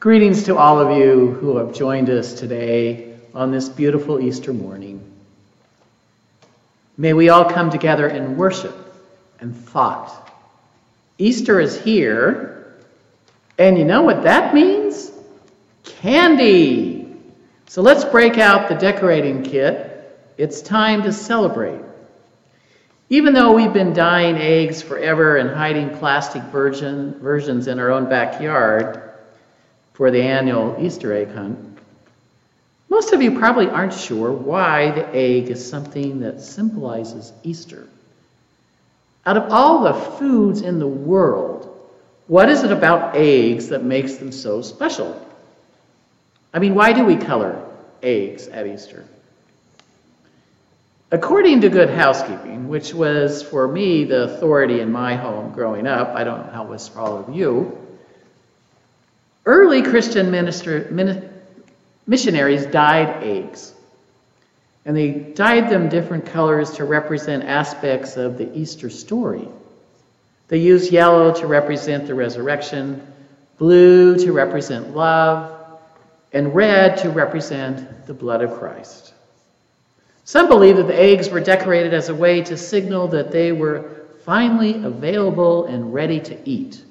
Greetings to all of you who have joined us today on this beautiful Easter morning. May we all come together in worship and thought. Easter is here, and you know what that means? Candy! So let's break out the decorating kit. It's time to celebrate. Even though we've been dyeing eggs forever and hiding plastic version, versions in our own backyard, for the annual Easter egg hunt. Most of you probably aren't sure why the egg is something that symbolizes Easter. Out of all the foods in the world, what is it about eggs that makes them so special? I mean, why do we color eggs at Easter? According to Good Housekeeping, which was for me the authority in my home growing up, I don't know how it was for all of you, Early Christian minister, missionaries dyed eggs. And they dyed them different colors to represent aspects of the Easter story. They used yellow to represent the resurrection, blue to represent love, and red to represent the blood of Christ. Some believe that the eggs were decorated as a way to signal that they were finally available and ready to eat.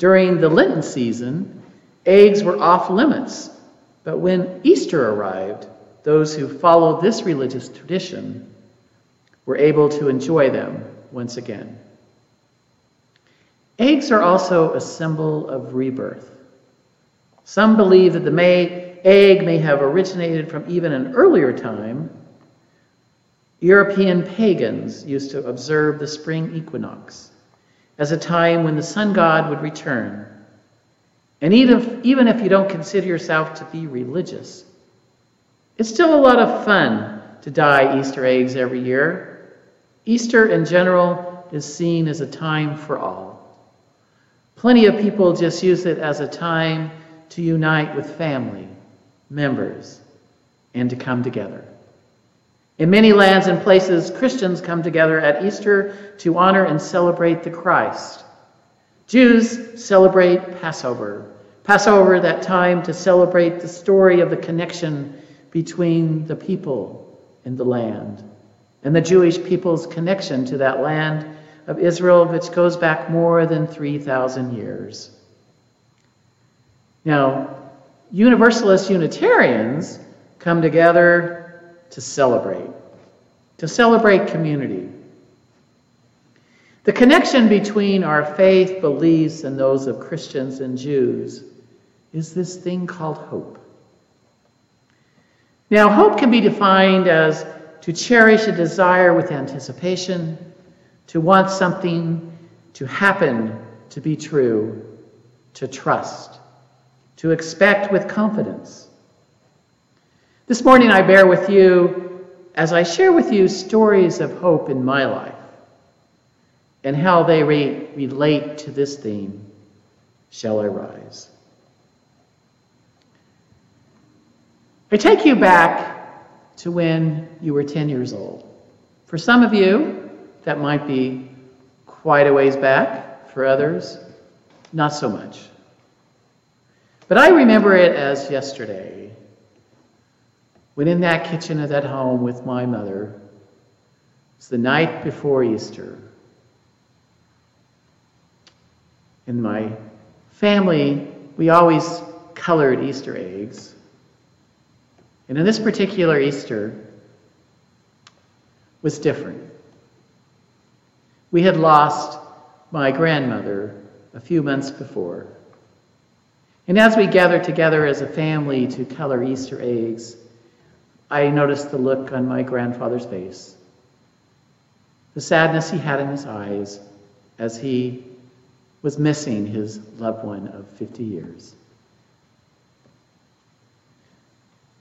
During the Lenten season, eggs were off limits, but when Easter arrived, those who followed this religious tradition were able to enjoy them once again. Eggs are also a symbol of rebirth. Some believe that the may, egg may have originated from even an earlier time. European pagans used to observe the spring equinox as a time when the sun god would return. And even if, even if you don't consider yourself to be religious, it's still a lot of fun to dye Easter eggs every year. Easter in general is seen as a time for all. Plenty of people just use it as a time to unite with family, members, and to come together. In many lands and places, Christians come together at Easter to honor and celebrate the Christ. Jews celebrate Passover. Passover, that time to celebrate the story of the connection between the people and the land, and the Jewish people's connection to that land of Israel, which goes back more than 3,000 years. Now, Universalist Unitarians come together to celebrate, to celebrate community. The connection between our faith beliefs and those of Christians and Jews is this thing called hope. Now, hope can be defined as to cherish a desire with anticipation, to want something to happen to be true, to trust, to expect with confidence. This morning, I bear with you as I share with you stories of hope in my life and how they re- relate to this theme Still I Rise? I take you back to when you were 10 years old. For some of you, that might be quite a ways back. For others, not so much. But I remember it as yesterday when in that kitchen of that home with my mother, it's the night before Easter. In my family, we always colored Easter eggs. And in this particular Easter was different. We had lost my grandmother a few months before. And as we gathered together as a family to color Easter eggs, I noticed the look on my grandfather's face, the sadness he had in his eyes as he was missing his loved one of 50 years.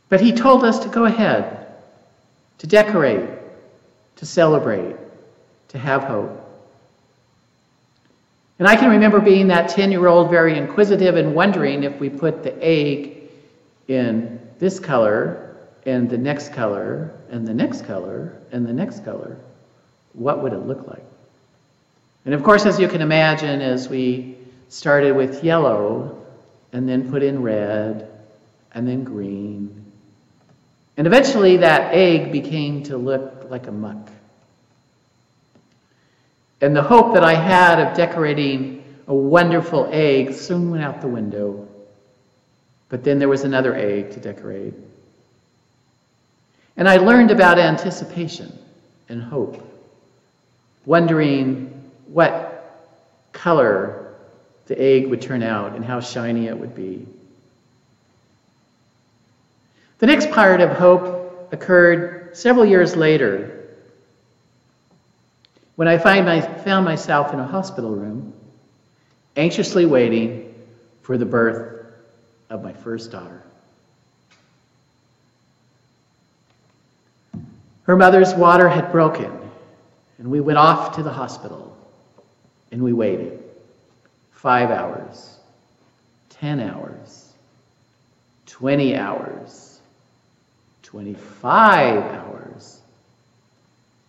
But he told us to go ahead, to decorate, to celebrate, to have hope. And I can remember being that 10 year old very inquisitive and wondering if we put the egg in this color and the next color, and the next color, and the next color, what would it look like? And of course, as you can imagine, as we started with yellow, and then put in red, and then green. And eventually that egg became to look like a muck. And the hope that I had of decorating a wonderful egg soon went out the window. But then there was another egg to decorate. And I learned about anticipation and hope, wondering what color the egg would turn out and how shiny it would be. The next part of hope occurred several years later when I my, found myself in a hospital room, anxiously waiting for the birth of my first daughter. Her mother's water had broken, and we went off to the hospital, and we waited five hours, 10 hours, 20 hours, 25 hours,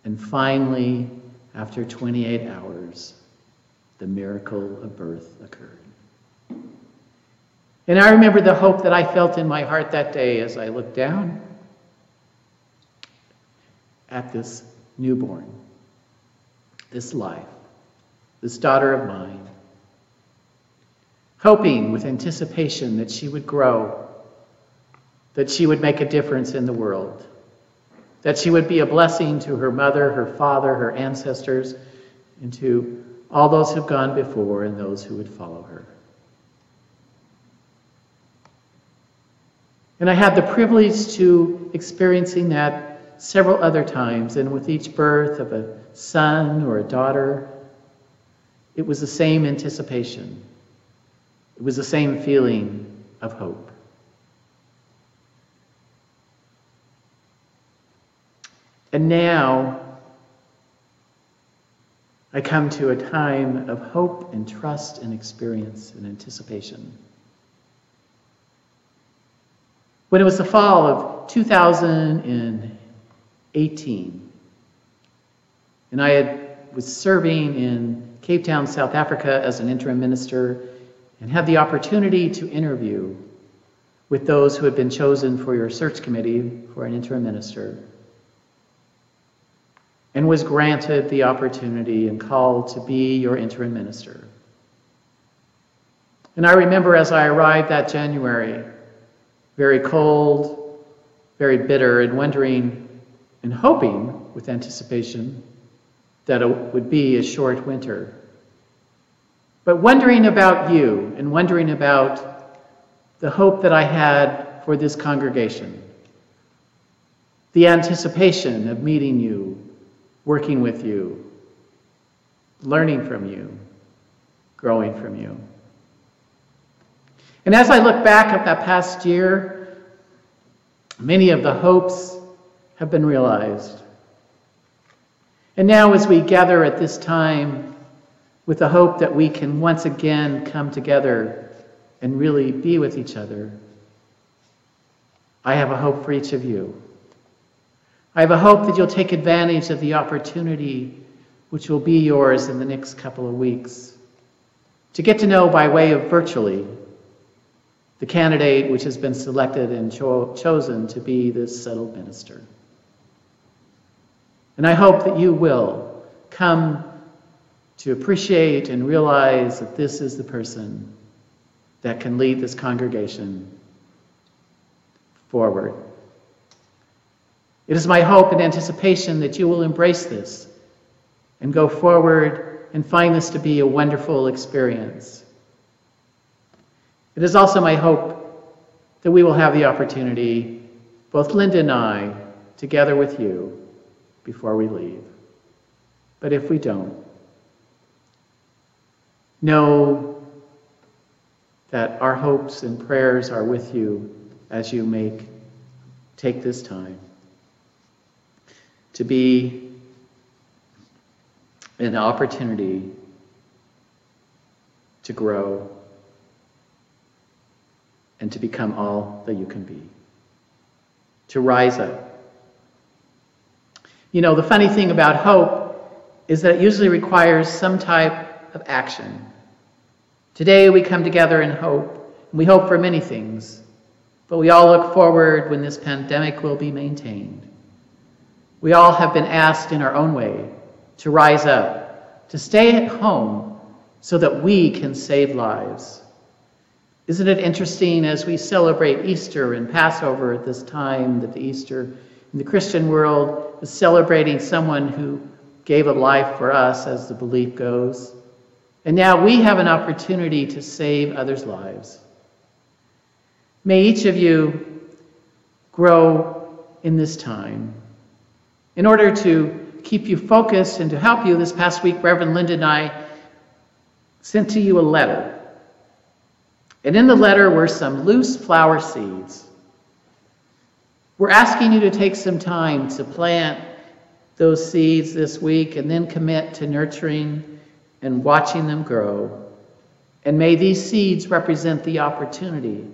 and finally, after 28 hours, the miracle of birth occurred. And I remember the hope that I felt in my heart that day as I looked down at this newborn, this life, this daughter of mine, hoping with anticipation that she would grow, that she would make a difference in the world, that she would be a blessing to her mother, her father, her ancestors, and to all those who've gone before and those who would follow her. And I had the privilege to experiencing that several other times, and with each birth of a son or a daughter, it was the same anticipation. It was the same feeling of hope. And now I come to a time of hope and trust and experience and anticipation. When it was the fall of 2000 18. And I had, was serving in Cape Town, South Africa as an interim minister and had the opportunity to interview with those who had been chosen for your search committee for an interim minister and was granted the opportunity and called to be your interim minister. And I remember as I arrived that January, very cold, very bitter, and wondering and hoping with anticipation that it would be a short winter. But wondering about you and wondering about the hope that I had for this congregation, the anticipation of meeting you, working with you, learning from you, growing from you. And as I look back at that past year, many of the hopes have been realized. And now, as we gather at this time with the hope that we can once again come together and really be with each other, I have a hope for each of you. I have a hope that you'll take advantage of the opportunity which will be yours in the next couple of weeks to get to know by way of virtually the candidate which has been selected and cho- chosen to be this settled minister. And I hope that you will come to appreciate and realize that this is the person that can lead this congregation forward. It is my hope and anticipation that you will embrace this and go forward and find this to be a wonderful experience. It is also my hope that we will have the opportunity, both Linda and I, together with you, before we leave. But if we don't, know that our hopes and prayers are with you as you make take this time to be an opportunity to grow and to become all that you can be, to rise up you know, the funny thing about hope is that it usually requires some type of action. Today we come together in hope, We hope for many things, but we all look forward when this pandemic will be maintained. We all have been asked in our own way to rise up, to stay at home so that we can save lives. Isn't it interesting as we celebrate Easter and Passover at this time that the Easter in the Christian world celebrating someone who gave a life for us, as the belief goes. And now we have an opportunity to save others' lives. May each of you grow in this time. In order to keep you focused and to help you, this past week, Reverend Linda and I sent to you a letter. And in the letter were some loose flower seeds. We're asking you to take some time to plant those seeds this week and then commit to nurturing and watching them grow. And may these seeds represent the opportunity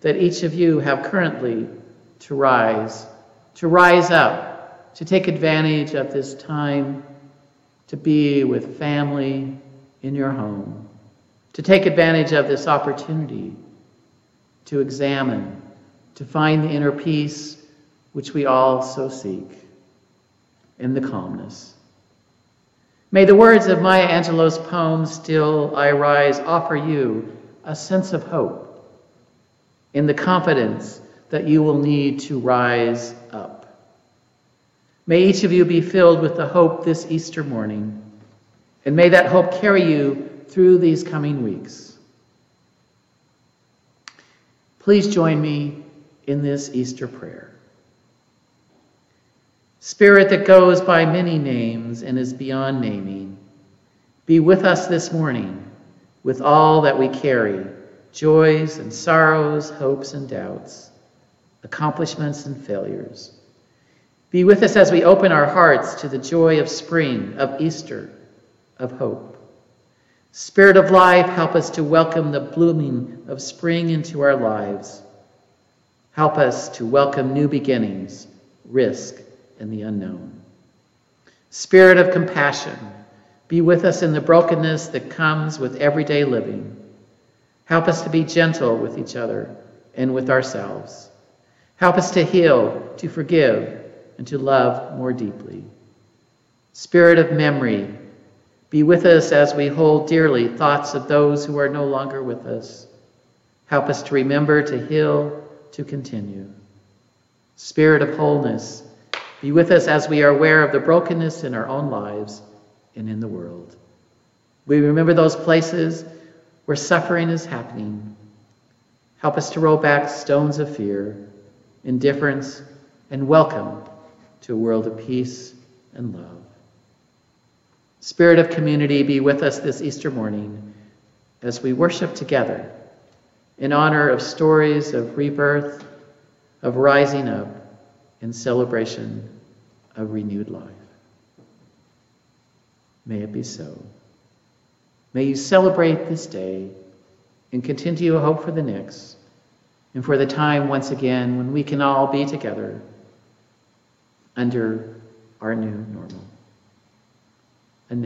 that each of you have currently to rise, to rise up, to take advantage of this time to be with family in your home, to take advantage of this opportunity to examine, to find the inner peace which we all so seek, in the calmness. May the words of Maya Angelou's poem, Still I Rise, offer you a sense of hope in the confidence that you will need to rise up. May each of you be filled with the hope this Easter morning, and may that hope carry you through these coming weeks. Please join me in this Easter prayer. Spirit that goes by many names and is beyond naming, be with us this morning with all that we carry joys and sorrows, hopes and doubts, accomplishments and failures. Be with us as we open our hearts to the joy of spring, of Easter, of hope. Spirit of life, help us to welcome the blooming of spring into our lives. Help us to welcome new beginnings, risk, and the unknown. Spirit of compassion, be with us in the brokenness that comes with everyday living. Help us to be gentle with each other and with ourselves. Help us to heal, to forgive, and to love more deeply. Spirit of memory, be with us as we hold dearly thoughts of those who are no longer with us. Help us to remember to heal, to continue. Spirit of wholeness, be with us as we are aware of the brokenness in our own lives and in the world. We remember those places where suffering is happening. Help us to roll back stones of fear, indifference, and welcome to a world of peace and love. Spirit of community, be with us this Easter morning as we worship together in honor of stories of rebirth, of rising up, in celebration of renewed life. May it be so. May you celebrate this day and continue to hope for the next and for the time once again when we can all be together under our new normal. And